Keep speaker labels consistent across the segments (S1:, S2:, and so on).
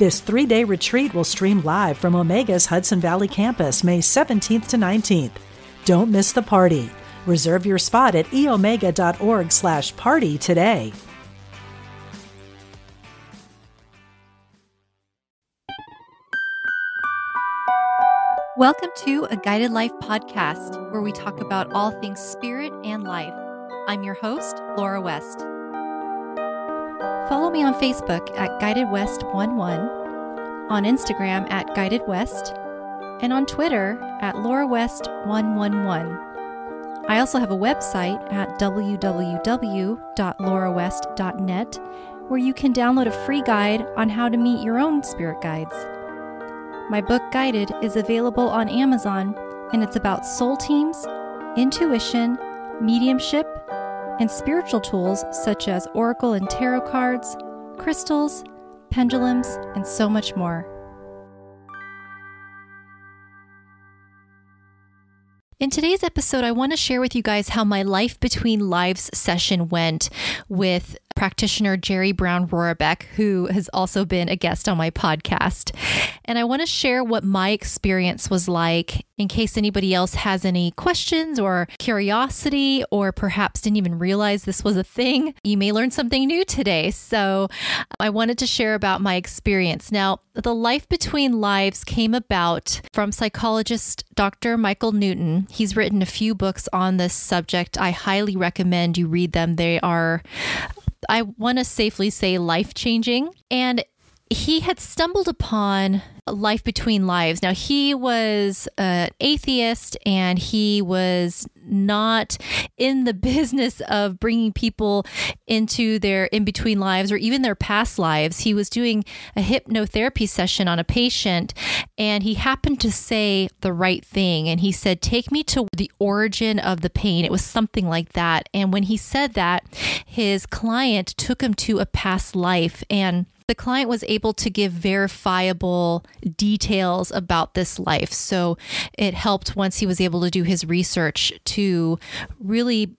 S1: This three day retreat will stream live from Omega's Hudson Valley campus May 17th to 19th. Don't miss the party. Reserve your spot at eomega.org slash party today.
S2: Welcome to a Guided Life podcast where we talk about all things spirit and life. I'm your host, Laura West. Follow me on Facebook at Guided West 11, on Instagram at Guided West, and on Twitter at Laura West 111. I also have a website at www.laurawest.net where you can download a free guide on how to meet your own spirit guides. My book Guided is available on Amazon and it's about soul teams, intuition, mediumship, and spiritual tools such as oracle and tarot cards, crystals, pendulums, and so much more. In today's episode, I want to share with you guys how my Life Between Lives session went with practitioner Jeri Brown Roraback, who has also been a guest on my podcast. And I want to share what my experience was like in case anybody else has any questions or curiosity, or perhaps didn't even realize this was a thing. You may learn something new today. So I wanted to share about my experience. Now, the Life Between Lives came about from psychologist Dr. Michael Newton. He's written a few books on this subject. I highly recommend you read them. They are I want to safely say life changing. And he had stumbled upon life between lives. Now, he was an atheist and he was not in the business of bringing people into their in between lives or even their past lives. He was doing a hypnotherapy session on a patient and he happened to say the right thing. And he said, Take me to the origin of the pain. It was something like that. And when he said that, his client took him to a past life and the client was able to give verifiable details about this life. So it helped once he was able to do his research to really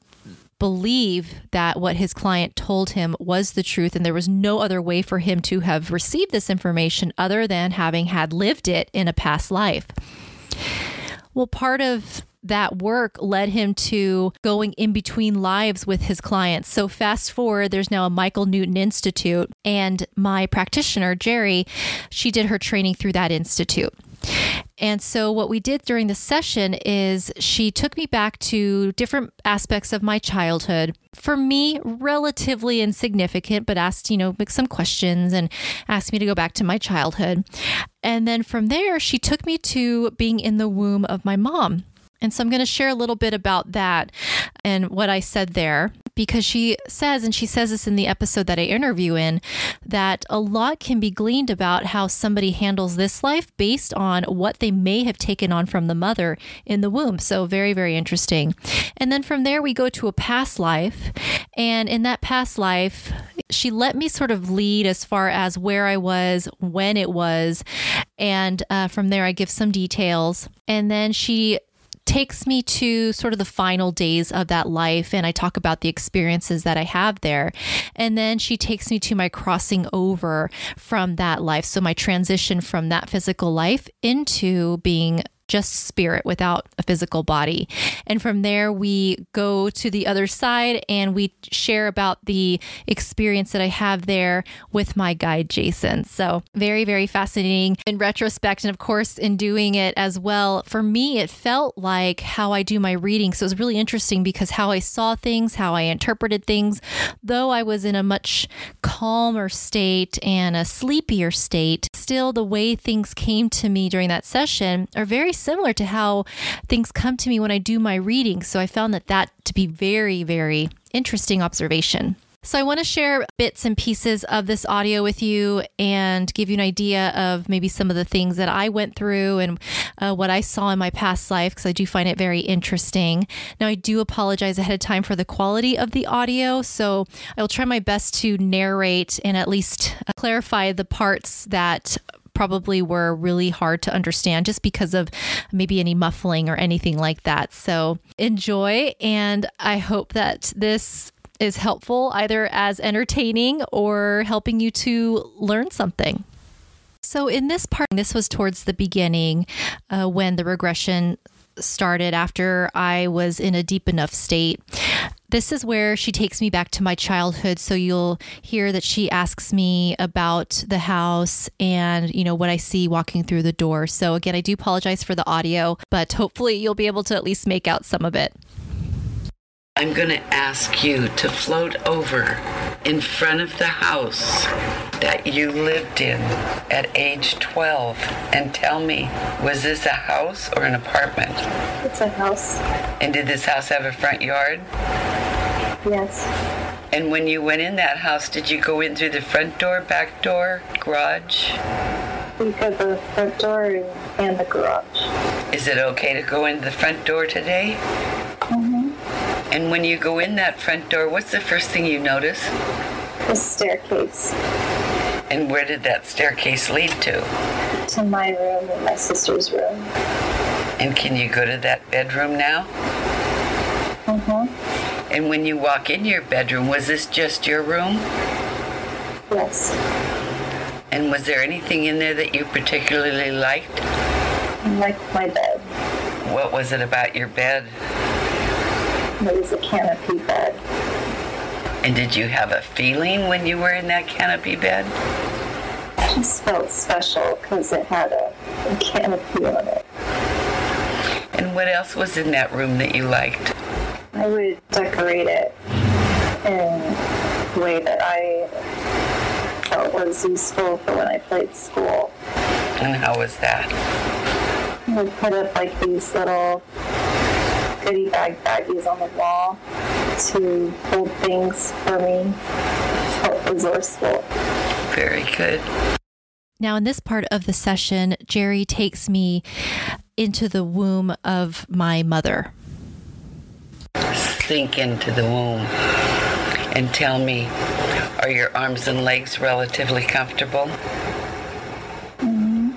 S2: believe that what his client told him was the truth and there was no other way for him to have received this information other than having had lived it in a past life. Well, part of that work led him to going in between lives with his clients. So, fast forward, there's now a Michael Newton Institute, and my practitioner, Jeri, she did her training through that institute. And so, what we did during the session is she took me back to different aspects of my childhood. For me, relatively insignificant, but asked, you know, some questions and asked me to go back to my childhood. And then from there, she took me to being in the womb of my mom. And so I'm going to share a little bit about that and what I said there because she says, and she says this in the episode that I interview in, that a lot can be gleaned about how somebody handles this life based on what they may have taken on from the mother in the womb. So, very, very interesting. And then from there, we go to a past life. And in that past life, she let me sort of lead as far as where I was, when it was. And uh, from there, I give some details. And then she takes me to sort of the final days of that life and I talk about the experiences that I have there. And then she takes me to my crossing over from that life. So my transition from that physical life into being just spirit without a physical body. And from there, we go to the other side and we share about the experience that I have there with my guide, Jason. So, very, very fascinating in retrospect. And of course, in doing it as well, for me, it felt like how I do my reading. So, it was really interesting because how I saw things, how I interpreted things, though I was in a much calmer state and a sleepier state, still the way things came to me during that session are very similar to how things come to me when I do my reading. So I found that that to be very, very interesting observation. So, I want to share bits and pieces of this audio with you and give you an idea of maybe some of the things that I went through and uh, what I saw in my past life because I do find it very interesting. Now, I do apologize ahead of time for the quality of the audio. So, I will try my best to narrate and at least uh, clarify the parts that probably were really hard to understand just because of maybe any muffling or anything like that. So enjoy, and I hope that this is helpful either as entertaining or helping you to learn something. So, in this part, this was towards the beginning uh, when the regression started after I was in a deep enough state. This is where she takes me back to my childhood. So you'll hear that she asks me about the house and, you know, what I see walking through the door. So again, I do apologize for the audio, but hopefully you'll be able to at least make out some of it.
S3: I'm going to ask you to float over in front of the house that you lived in at age 12 and tell me, was this a house or an apartment?
S4: It's a house.
S3: And did this house have a front yard?
S4: Yes.
S3: And when you went in that house, did you go in through the front door, back door, garage?
S4: We go the front door and the garage.
S3: Is it okay to go in the front door today?
S4: Mm-hmm.
S3: And when you go in that front door, what's the first thing you notice?
S4: The staircase.
S3: And where did that staircase lead to?
S4: To my room and my sister's room.
S3: And can you go to that bedroom now?
S4: Mm-hmm.
S3: And when you walk in your bedroom, was this just your room?
S4: Yes.
S3: And was there anything in there that you particularly liked?
S4: I like my bed.
S3: What was it about your bed?
S4: It was a canopy bed.
S3: And did you have a feeling when you were in that canopy bed?
S4: It just felt special because it had a, a canopy on it.
S3: And what else was in that room that you liked?
S4: I would decorate it in a way that I felt was useful for when I played school.
S3: And how was that?
S4: I would put up like these little goodie bag baggies on the wall to hold things for me. Felt resourceful.
S3: Very good.
S2: Now, in this part of the session, Jeri takes me into the womb of my mother.
S3: Sink into the womb and tell me are your arms and legs relatively comfortable?
S4: Mm-hmm.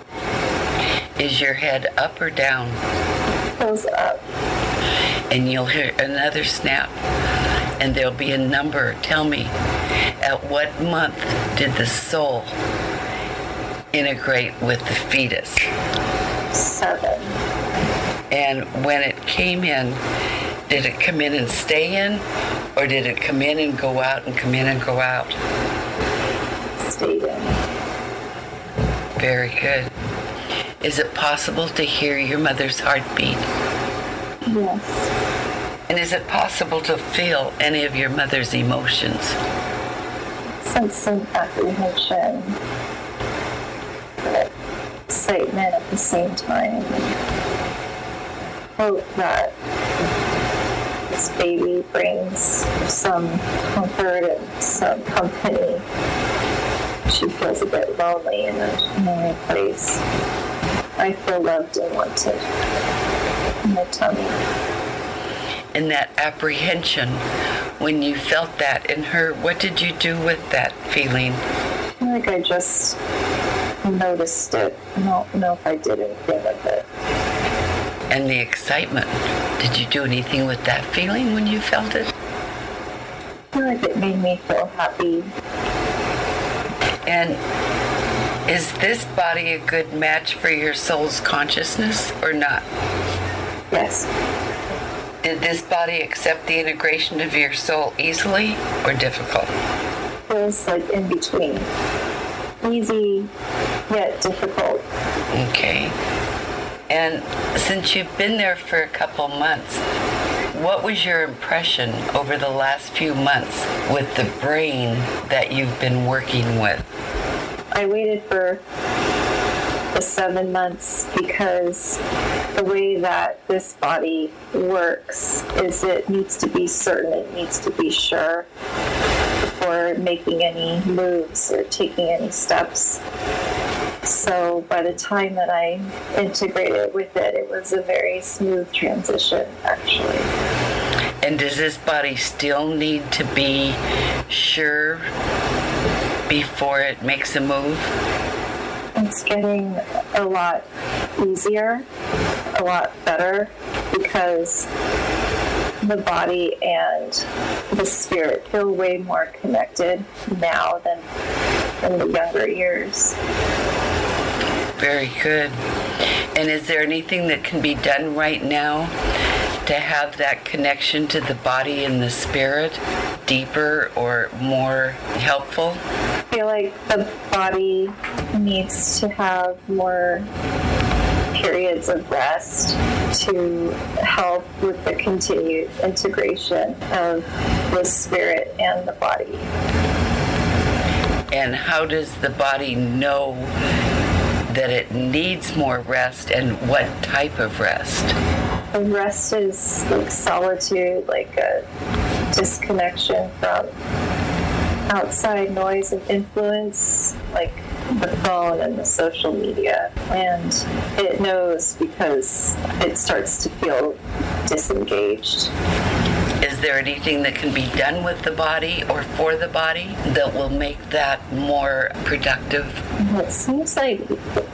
S3: Is your head up or down?
S4: Goes up.
S3: And you'll hear another snap, and there'll be a number. Tell me, at what month did the soul integrate with the fetus?
S4: Seven.
S3: And when it came in, did it come in and stay in, or did it come in and go out and come in and go out?
S4: Stayed in.
S3: Very good. Is it possible to hear your mother's heartbeat?
S4: Yes.
S3: And is it possible to feel any of your mother's emotions?
S4: Sense some apprehension, but excitement at the same time. Hope that this baby brings some comfort and some company. She feels a bit lonely in a, new place. I feel loved and wanted in my tummy.
S3: And that apprehension, when you felt that in her, what did you do with that feeling?
S4: I think I just noticed it. I don't know if I did anything with it.
S3: And the excitement, did you do anything with that feeling when you felt it?
S4: I feel like it made me feel happy.
S3: And is this body a good match for your soul's consciousness or not?
S4: Yes.
S3: Did this body accept the integration of your soul easily or difficult?
S4: It was like in between. Easy, yet difficult.
S3: Okay. And since you've been there for a couple months, what was your impression over the last few months with the brain that you've been working with?
S4: I waited for the seven months because the way that this body works is it needs to be certain, it needs to be sure before making any moves or taking any steps. So by the time that I integrated with it, it was a very smooth transition, actually.
S3: And does this body still need to be sure before it makes a move?
S4: It's getting a lot easier, a lot better because the body and the spirit feel way more connected now than in the younger years.
S3: Very good. And is there anything that can be done right now to have that connection to the body and the spirit deeper or more helpful?
S4: I feel like the body needs to have more periods of rest to help with the continued integration of the spirit and the body.
S3: And how does the body know that it needs more rest and what type of rest?
S4: The rest is like solitude, like a disconnection from outside noise and influence, like the phone and the social media. And it knows because it starts to feel disengaged.
S3: Is there anything that can be done with the body or for the body that will make that more productive?
S4: It seems like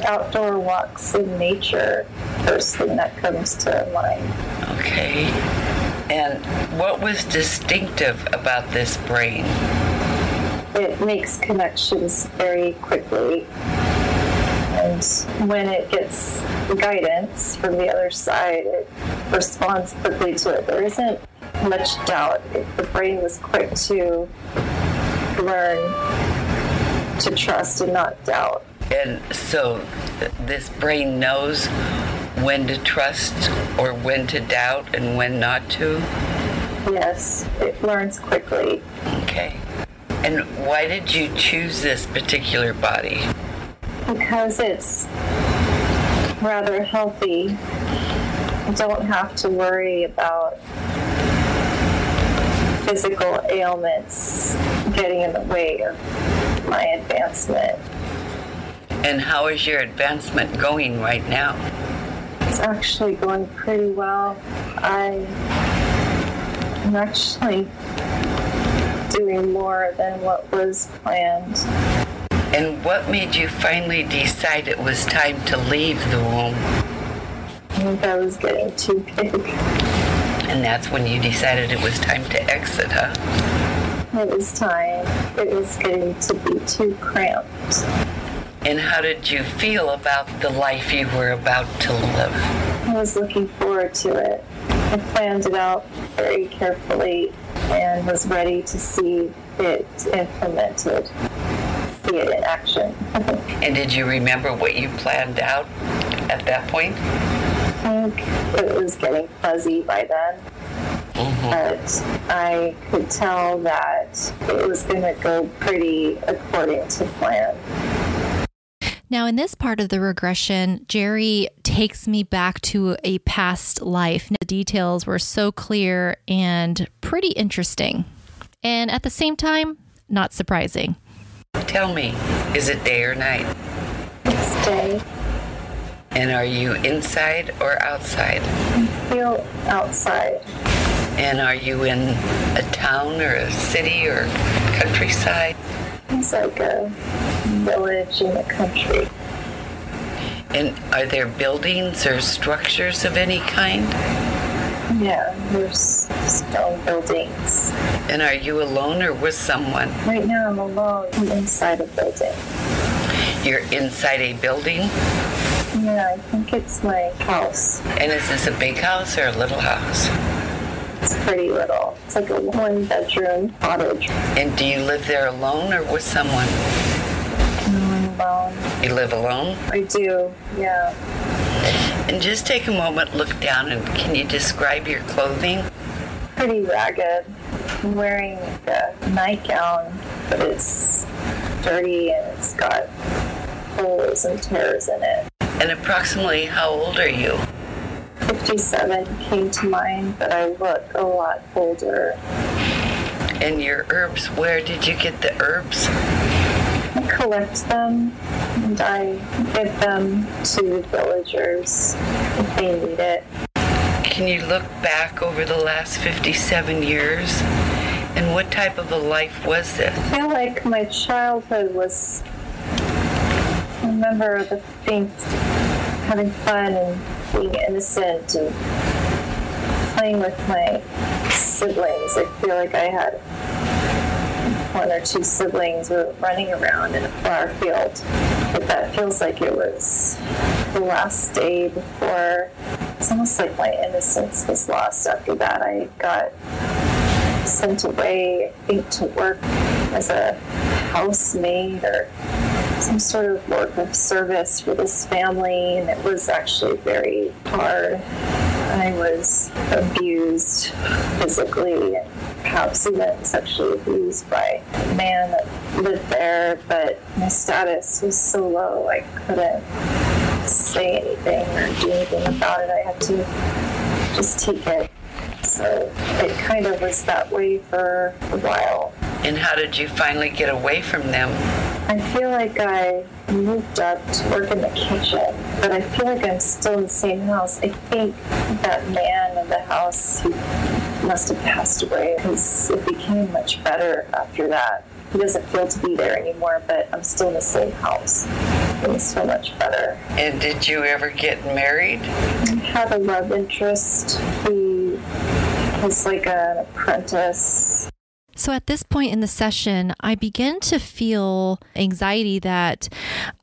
S4: outdoor walks in nature, first thing that comes to mind.
S3: Okay. And what was distinctive about this brain?
S4: It makes connections very quickly. And when it gets guidance from the other side, it responds quickly to it. There isn't much doubt. The brain was quick to learn to trust and not doubt.
S3: And so th- this brain knows when to trust or when to doubt and when not to?
S4: Yes, it learns quickly.
S3: Okay. And why did you choose this particular body?
S4: Because it's rather healthy. I don't have to worry about physical ailments getting in the way of my advancement.
S3: And how is your advancement going right now?
S4: It's actually going pretty well. I am actually doing more than what was planned.
S3: And what made you finally decide it was time to leave the womb?
S4: I think I was getting too big.
S3: And that's when you decided it was time to exit, huh?
S4: It was time. It was getting to be too cramped.
S3: And how did you feel about the life you were about to live?
S4: I was looking forward to it. I planned it out very carefully and was ready to see it implemented, see it in action.
S3: And did you remember what you planned out at that point?
S4: I think it was getting fuzzy by then, mm-hmm. but I could tell that it was going to go pretty according to plan.
S2: Now, in this part of the regression, Jeri takes me back to a past life. The details were so clear and pretty interesting. And at the same time, not surprising.
S3: Tell me, is it day or night?
S4: It's day.
S3: And are you inside or outside?
S4: I feel outside.
S3: And are you in a town or a city or countryside?
S4: It's like a village in the country.
S3: And are there buildings or structures of any kind?
S4: Yeah, there's stone buildings.
S3: And are you alone or with someone?
S4: Right now I'm alone I'm inside a building.
S3: You're inside a building?
S4: Yeah, I think it's my house.
S3: And is this a big house or a little house?
S4: It's pretty little. It's like a one bedroom cottage.
S3: And do you live there alone or with someone?
S4: I'm alone.
S3: You live alone?
S4: I do, yeah.
S3: And just take a moment, look down, and can you describe your clothing?
S4: Pretty ragged. I'm wearing a nightgown, but it's dirty and it's got holes and tears in it.
S3: And approximately how old are you?
S4: 57 came to mind, but I look a lot older.
S3: And your herbs, where did you get the herbs?
S4: I collect them and I give them to villagers if they need it.
S3: Can you look back over the last 57 years? And what type of a life was this?
S4: I feel like my childhood was. Remember the being having fun and being innocent and playing with my siblings. I feel like I had one or two siblings were running around in a flower field. But that feels like it was the last day before. It's almost like my innocence was lost after that. I got sent away, I think, to work as a housemaid or some sort of work of service for this family, and it was actually very hard. I was abused physically and perhaps even sexually abused by a man that lived there, but my status was so low I couldn't say anything or do anything about it. I had to just take it. So it kind of was that way for a while.
S3: And how did you finally get away from them?
S4: I feel like I moved up to work in the kitchen, but I feel like I'm still in the same house. I think that man in the house he must have passed away because it became much better after that. He doesn't feel to be there anymore, but I'm still in the same house. It was so much better.
S3: And did you ever get married?
S4: I had a love interest. He was like an apprentice
S2: So at this point in the session, I began to feel anxiety that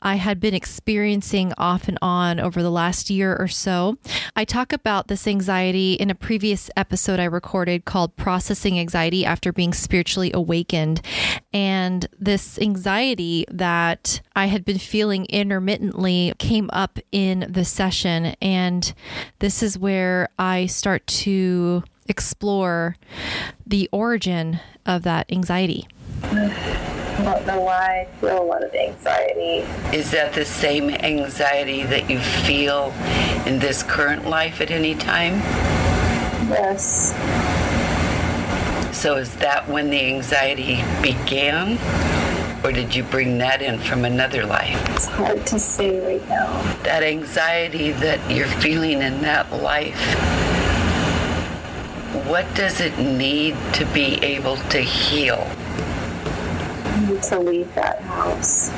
S2: I had been experiencing off and on over the last year or so. I talk about this anxiety in a previous episode I recorded called Processing Anxiety After Being Spiritually Awakened. And this anxiety that I had been feeling intermittently came up in the session. And this is where I start to explore the origin of that anxiety.
S4: I don't know why I feel a lot of anxiety.
S3: Is that the same anxiety that you feel in this current life at any time?
S4: Yes.
S3: So is that when the anxiety began? Or did you bring that in from another life?
S4: It's hard to say right now.
S3: That anxiety that you're feeling in that life, what does it need to be able to heal?
S4: Need to leave that house.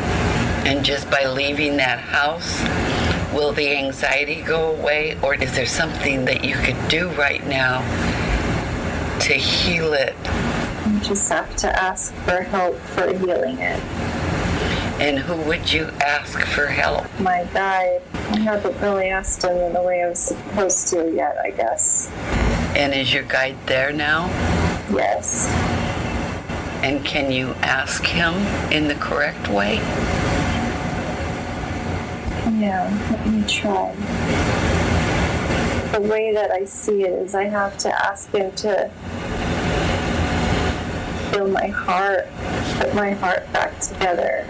S3: And just by leaving that house, will the anxiety go away? Or is there something that you could do right now to heal it?
S4: You just have to ask for help for healing it.
S3: And who would you ask for help?
S4: My guide, I haven't really asked him in the way I was supposed to yet, I guess.
S3: And is your guide there now?
S4: Yes.
S3: And can you ask him in the correct way?
S4: Yeah, let me try. The way that I see it is I have to ask him to feel my heart, put my heart back together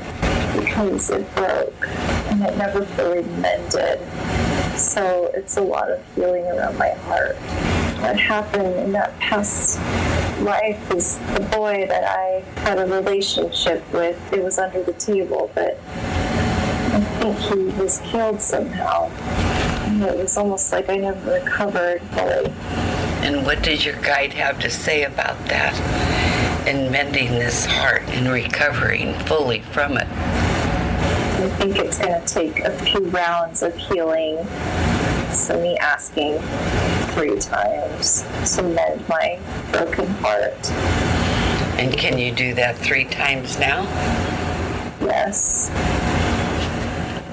S4: because it broke and it never fully mended. So it's a lot of healing around my heart. What happened in that past life is the boy that I had a relationship with. It was under the table, but I think he was killed somehow. And it was almost like I never recovered fully.
S3: And what did your guide have to say about that? And mending this heart and recovering fully from it.
S4: I think it's going to take a few rounds of healing. So, me asking three times to mend my broken heart.
S3: And can you do that three times now?
S4: Yes.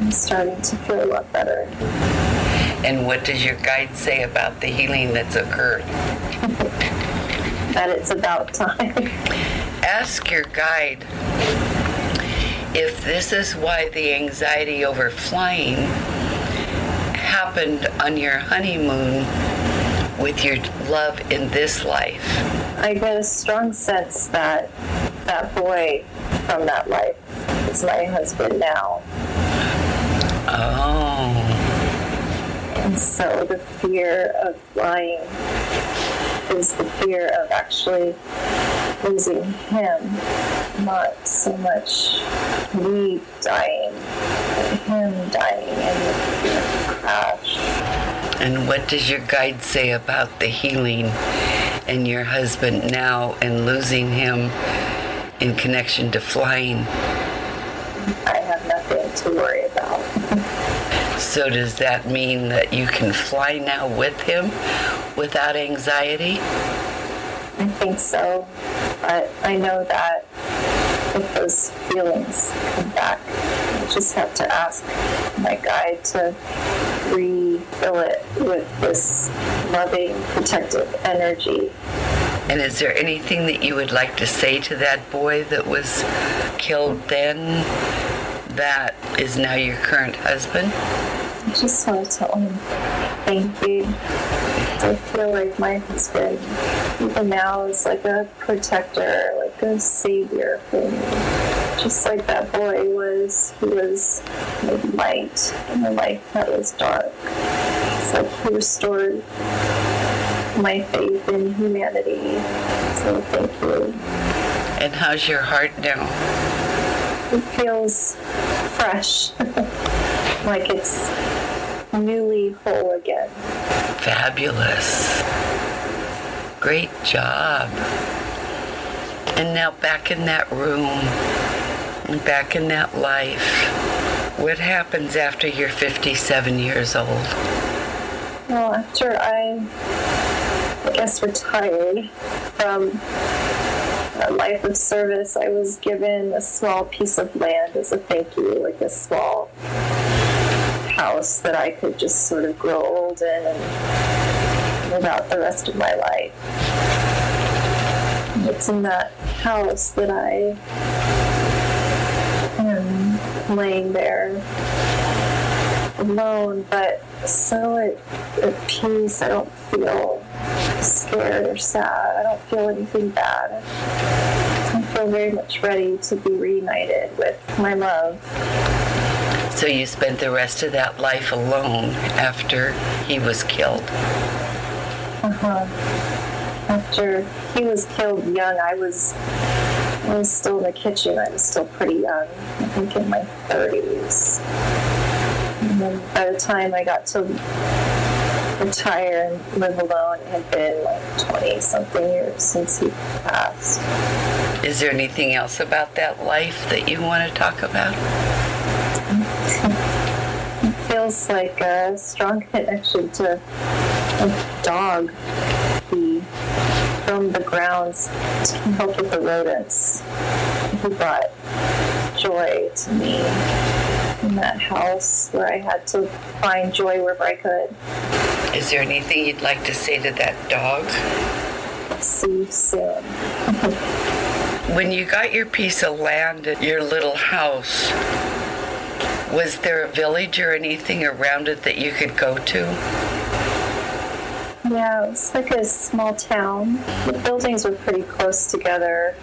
S4: I'm starting to feel a lot better.
S3: And what does your guide say about the healing that's occurred?
S4: That it's about time.
S3: Ask your guide if this is why the anxiety over flying happened on your honeymoon with your love in this life.
S4: I get a strong sense that that boy from that life is my husband now.
S3: Oh.
S4: And so the fear of flying is the fear of actually losing him, not so much me dying, him dying in the crash.
S3: And what does your guide say about the healing and your husband now and losing him in connection to flying?
S4: I have nothing to worry about.
S3: So, does that mean that you can fly now with him without anxiety?
S4: I think so, but I know that if those feelings come back, I just have to ask my guide to refill it with this loving, protective energy.
S3: And is there anything that you would like to say to that boy that was killed then that is now your current husband?
S4: I just want to tell him thank you. I feel like my husband, even now, is like a protector, like a savior for me. Just like that boy was, he was the light in a life that was dark. It's like he restored my faith in humanity. So thank you.
S3: And how's your heart now?
S4: It feels fresh, like it's newly whole again.
S3: Fabulous. Great job. And now back in that room, back in that life. What happens after you're 57 years old?
S4: Well, after I, I guess, retired from a life of service, I was given a small piece of land as a thank you, like a small house that I could just sort of grow old in and live out the rest of my life. It's in that house that I laying there alone, but so at, at peace. I don't feel scared or sad. I don't feel anything bad. I feel very much ready to be reunited with my love.
S3: So you spent the rest of that life alone after he was killed.
S4: Uh-huh. After he was killed young, I was I was still in the kitchen. I was still pretty young. I think in my 30s. And then by the time I got to retire and live alone, it had been like 20 something years since he passed.
S3: Is there anything else about that life that you want to talk about?
S4: It feels like a strong connection to a dog. Roamed the grounds to help with the rodents. He brought joy to me in that house where I had to find joy wherever I could.
S3: Is there anything you'd like to say to that dog?
S4: See you soon.
S3: When you got your piece of land at your little house, was there a village or anything around it that you could go to?
S4: Yeah, it was like a small town. The buildings were pretty close together,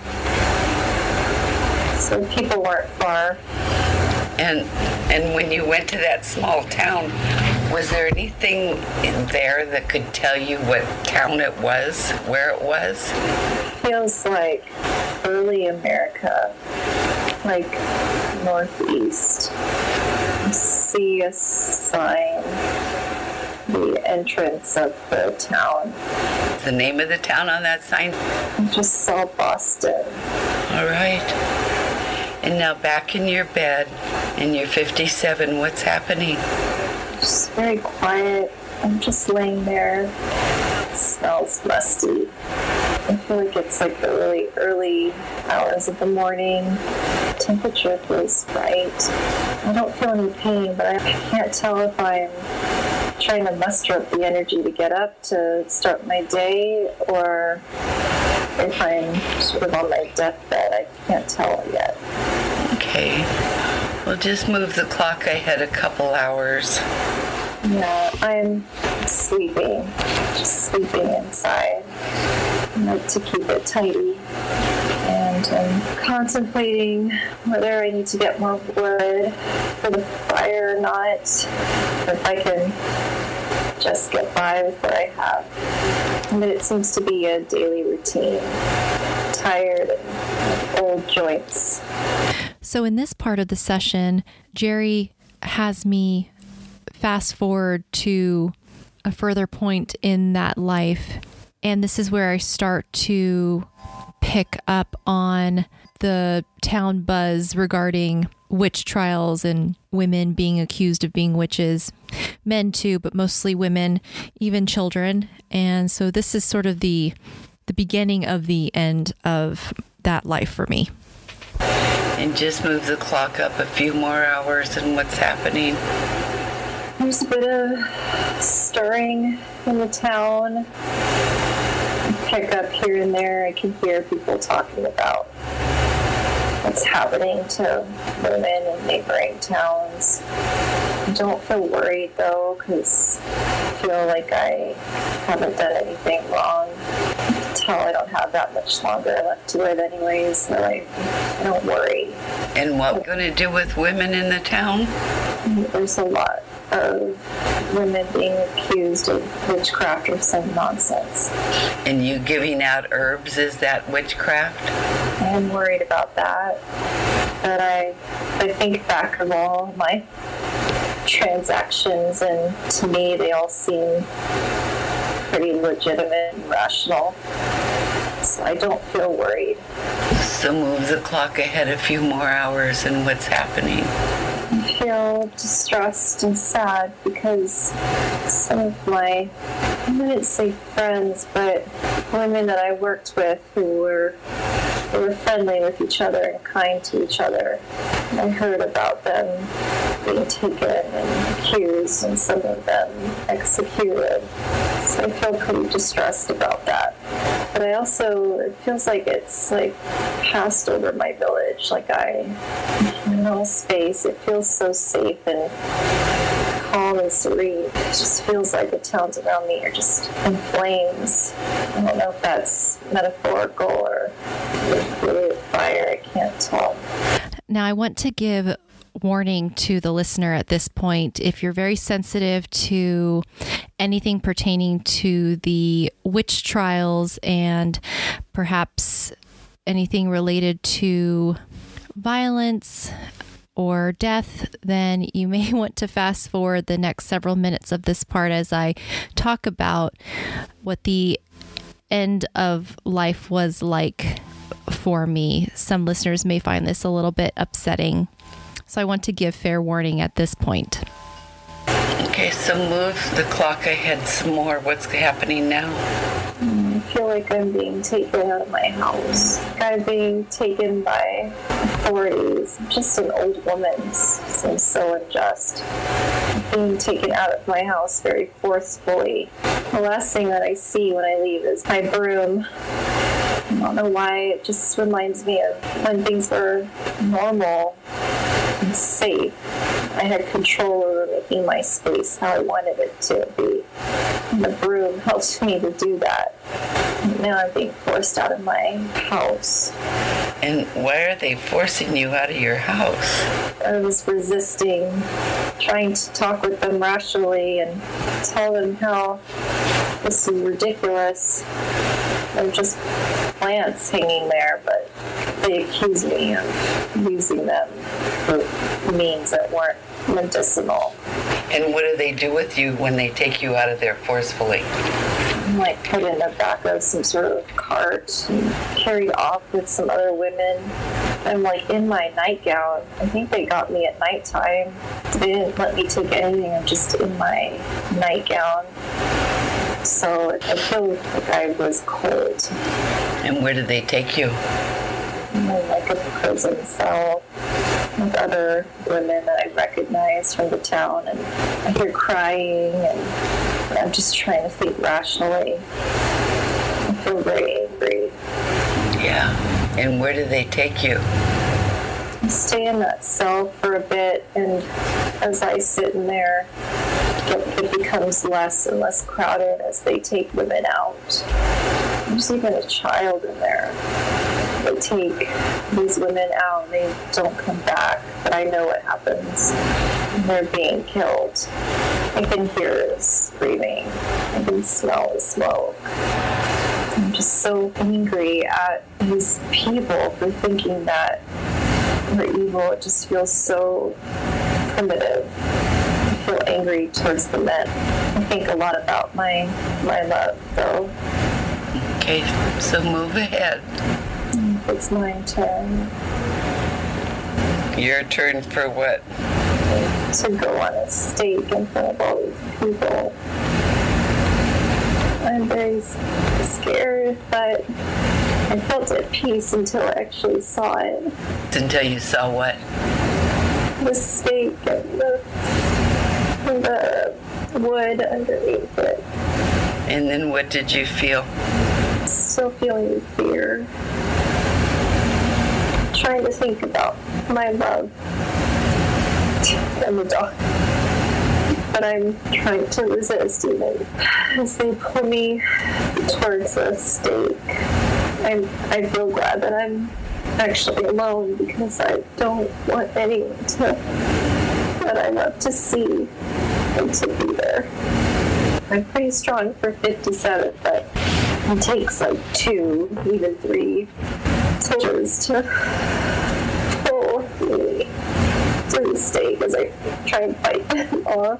S4: so people weren't far.
S3: And and when you went to that small town, was there anything in there that could tell you what town it was, where it was?
S4: Feels like early America, like northeast. See a sign, the entrance of the town.
S3: The name of the town on that sign?
S4: I just saw Boston.
S3: All right. And now back in your bed, and you're 57, what's happening?
S4: Just very quiet. I'm just laying there. It smells musty. I feel like it's like the really early hours of the morning. Temperature feels right. I don't feel any pain, but I can't tell if I'm trying to muster up the energy to get up to start my day or if I'm sort of on my deathbed. I can't tell yet.
S3: Okay. Well, just move the clock ahead a couple hours.
S4: Yeah, I'm sleeping, just sleeping inside. I like to keep it tidy. And contemplating whether I need to get more wood for the fire or not, if I can just get by with what I have. But it seems to be a daily routine tired old joints.
S2: So, in this part of the session, Jeri has me fast forward to a further point in that life. And this is where I start to pick up on the town buzz regarding witch trials and women being accused of being witches, men too, but mostly women, even children. And so this is sort of the the beginning of the end of that life for me.
S3: And just move the clock up a few more hours and what's happening?
S4: There's a bit of stirring in the town. Pick up here and there. I can hear people talking about what's happening to women in neighboring towns. I don't feel worried though, because I feel like I haven't done anything wrong. Tell I don't have that much longer left to live, anyways, so I, I don't worry.
S3: And what're going to do with women in the town?
S4: There's a lot of women being accused of witchcraft or some nonsense.
S3: And you giving out herbs, is that witchcraft?
S4: I am worried about that. But I, I think back of all my transactions, and to me, they all seem pretty legitimate and rational. So I don't feel worried.
S3: So move the clock ahead a few more hours and what's happening?
S4: Feel distressed and sad because some of my, I wouldn't say friends, but women that I worked with who were they were friendly with each other and kind to each other. I heard about them being taken and accused and some of them executed. So I feel pretty distressed about that. But I also, it feels like it's like passed over my village. Like I, in all space, it feels so safe and calm and serene. It just feels like the towns around me are just in flames. I don't know if that's metaphorical or really fire. I can't tell.
S2: Now, I want to give warning to the listener at this point if you're very sensitive to anything pertaining to the witch trials and perhaps anything related to violence or death, then you may want to fast forward the next several minutes of this part as I talk about what the end of life was like for me. Some listeners may find this a little bit upsetting. So I want to give fair warning at this point.
S3: Okay, so move the clock ahead some more. What's happening now?
S4: Feel like I'm being taken out of my house. I'm being taken by authorities. I'm just an old woman. Seems so unjust. Being taken out of my house very forcefully. The last thing that I see when I leave is my broom. I don't know why. It just reminds me of when things were normal and safe. I had control over making my space how I wanted it to be. And the broom helped me to do that. Now I'm being forced out of my house.
S3: And why are they forcing you out of your house?
S4: I was resisting, trying to talk with them rationally and tell them how this is ridiculous. They're just plants hanging there, but they accuse me of using them for means that weren't medicinal.
S3: And what do they do with you when they take you out of there forcefully?
S4: I'm like put in the back of some sort of cart and carried off with some other women. I'm like in my nightgown. I think they got me at nighttime. They didn't let me take anything. I'm just in my nightgown. So I feel like I was cold.
S3: And where did they take you?
S4: Like a prison cell with other women that I recognize from the town, and I hear crying, and I'm just trying to think rationally. I feel very angry.
S3: Yeah. And where do they take you?
S4: I stay in that cell for a bit, and as I sit in there, it, it becomes less and less crowded as they take women out. There's even a child in there. They take these women out and they don't come back, but I know what happens. They're being killed. I can hear screaming. I can smell smoke. I'm just so angry at these people for thinking that we're evil. It just feels so primitive. I feel angry towards the men. I think a lot about my my love, though.
S3: Okay, so move ahead.
S4: It's my turn
S3: Your turn for what?
S4: To go on a stake in front of all these people. I'm very scared, but I felt at peace until I actually saw it.
S3: Until you saw what?
S4: The stake and the, the wood underneath it.
S3: And then what did you feel?
S4: Still feeling fear. Trying to think about my love and the dog. But I'm trying to resist even as they pull me towards the stake. I'm, I feel glad that I'm actually alone because I don't want anyone to that I love to see and to be there. I'm pretty strong for 57, but it takes like two, even three soldiers to pull me through the stake as I try and fight them off.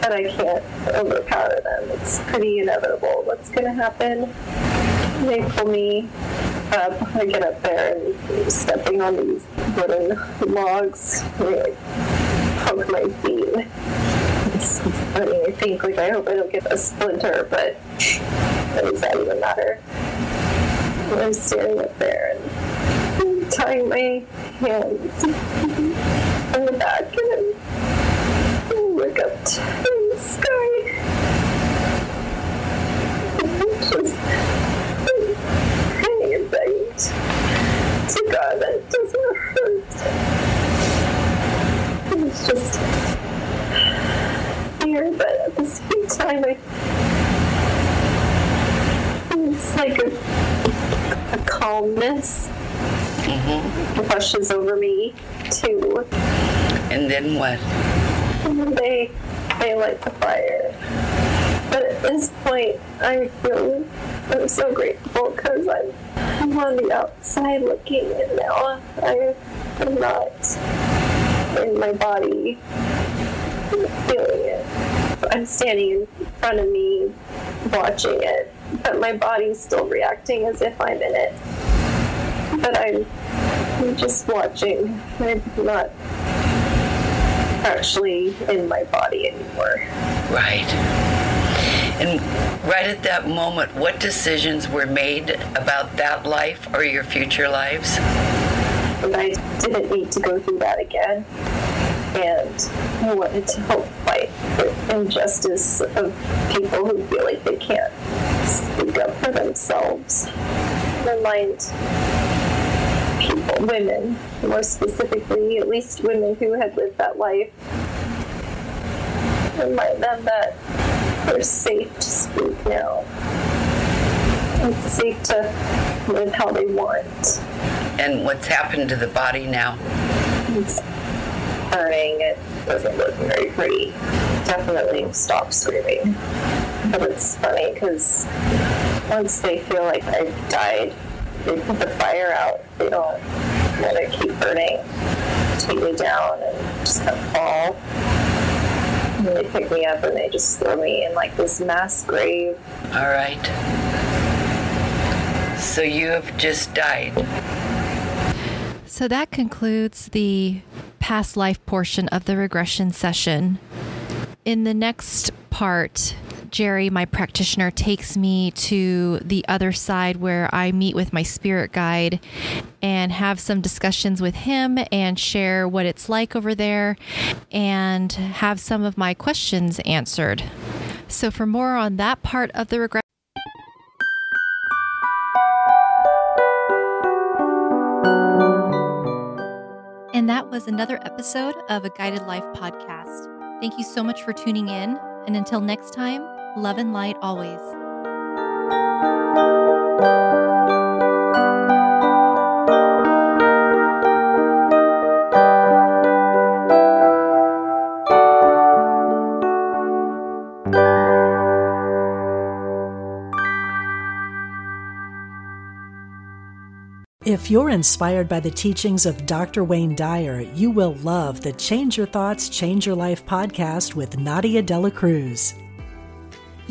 S4: But I can't overpower them. It's pretty inevitable what's going to happen. They pull me up. I get up there and stepping on these wooden logs. They like poke my feet. It's funny. I think like I hope I don't get a splinter, but does that even matter? I'm standing up there and tying my hands in the back and I look up to the sky. Just praying to God that it doesn't hurt. It's just but at the same time, it's like a, a calmness Mm-hmm. washes over me too.
S3: And then what?
S4: And then they they light the fire. But at this point, I feel I'm so grateful because I'm, I'm on the outside looking, and now I am not in my body feeling it. I'm standing in front of me watching it, but my body's still reacting as if I'm in it. But I'm, I'm just watching. I'm not actually in my body anymore.
S3: Right. And right at that moment, what decisions were made about that life or your future lives?
S4: And I didn't need to go through that again. And I wanted to help fight the injustice of people who feel like they can't speak up for themselves. Remind people, women, more specifically, at least women who had lived that life, remind them that they're safe to speak now. It's safe to live how they want.
S3: And what's happened to the body now?
S4: It's burning. It doesn't look very pretty. Definitely stop screaming. But it's funny because once they feel like I've died, they put the fire out. They don't let it keep burning. Take me down and just kind of fall. And they pick me up and they just throw me in like this mass grave.
S3: All right. So you have just died.
S2: So that concludes the past life portion of the regression session. In the next part, Jeri, my practitioner, takes me to the other side where I meet with my spirit guide and have some discussions with him and share what it's like over there and have some of my questions answered. So, for more on that part of the regression, And that was another episode of a Guided Life podcast. Thank you so much for tuning in. And until next time, Love and light always.
S1: If you're inspired by the teachings of Dr. Wayne Dyer, you will love the Change Your Thoughts, Change Your Life podcast with Nadia Dela Cruz.